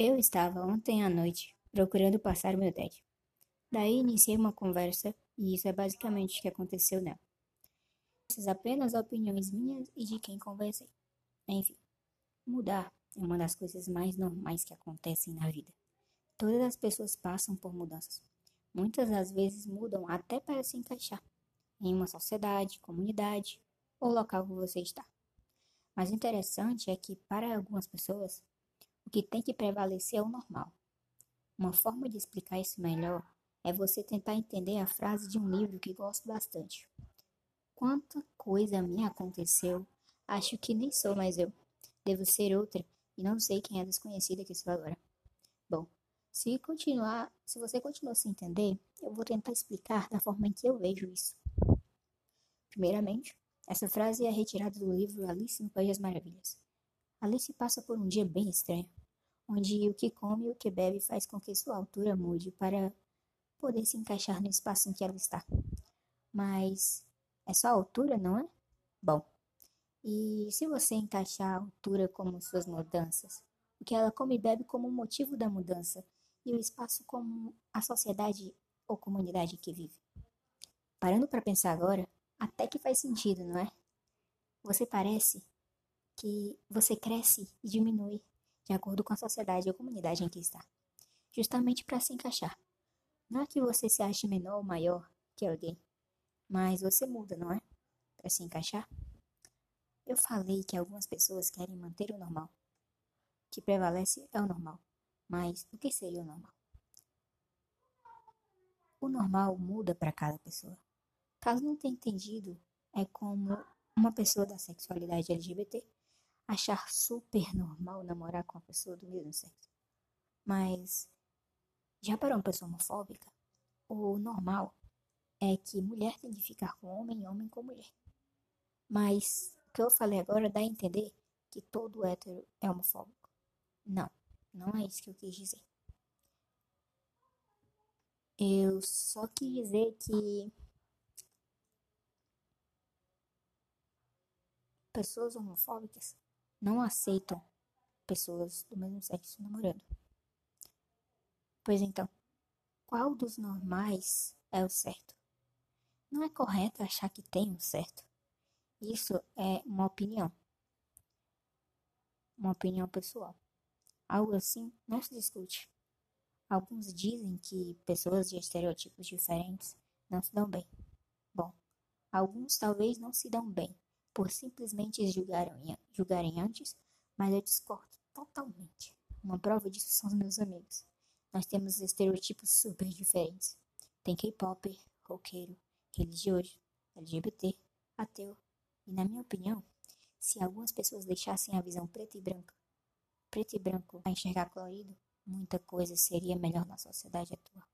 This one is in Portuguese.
Eu estava ontem à noite procurando passar meu TED. Daí iniciei uma conversa e isso é basicamente o que aconteceu nela. Essas apenas opiniões minhas e de quem conversei. Enfim, mudar é uma das coisas mais normais que acontecem na vida. Todas as pessoas passam por mudanças. Muitas das vezes mudam até para se encaixar em uma sociedade, comunidade ou local que você está. Mas o interessante é que, para algumas pessoas, o que tem que prevalecer é o normal. Uma forma de explicar isso melhor é você tentar entender a frase de um livro que gosto bastante. Quanta coisa me aconteceu, acho que nem sou mais eu. Devo ser outra e não sei quem é desconhecida que sou agora. Bom, se continuar, se você continuar sem entender, eu vou tentar explicar da forma em que eu vejo isso. Primeiramente, essa frase é retirada do livro Alice no País das Maravilhas. Alice passa por um dia bem estranho onde o que come e o que bebe faz com que sua altura mude para poder se encaixar no espaço em que ela está. Mas é só a altura, não é? Bom, e se você encaixar a altura como suas mudanças, o que ela come e bebe como motivo da mudança e o espaço como a sociedade ou comunidade que vive? Parando para pensar agora, até que faz sentido, não é? Você parece que você cresce e diminui de acordo com a sociedade ou comunidade em que está, justamente para se encaixar. Não é que você se ache menor ou maior que alguém, mas você muda, não é? Para se encaixar. Eu falei que algumas pessoas querem manter o normal. O que prevalece é o normal. Mas o que seria o normal? O normal muda para cada pessoa. Caso não tenha entendido, é como uma pessoa da sexualidade LGBT achar super normal namorar com uma pessoa do mesmo sexo. Mas já para uma pessoa homofóbica, o normal é que mulher tem de ficar com homem e homem com mulher. Mas o que eu falei agora dá a entender que todo hétero é homofóbico. Não, não é isso que eu quis dizer. Eu só quis dizer que pessoas homofóbicas não aceitam pessoas do mesmo sexo namorando. Pois então, qual dos normais é o certo? Não é correto achar que tem um certo. Isso é uma opinião. Uma opinião pessoal. Algo assim não se discute. Alguns dizem que pessoas de estereotipos diferentes não se dão bem. Bom, alguns talvez não se dão bem, por simplesmente julgarem, antes, mas eu discordo totalmente. Uma prova disso são os meus amigos. Nós temos estereotipos super diferentes. Tem K-pop, roqueiro, religioso, LGBT, ateu. E na minha opinião, se algumas pessoas deixassem a visão preto e branco, preto e branco a enxergar colorido, muita coisa seria melhor na sociedade atual.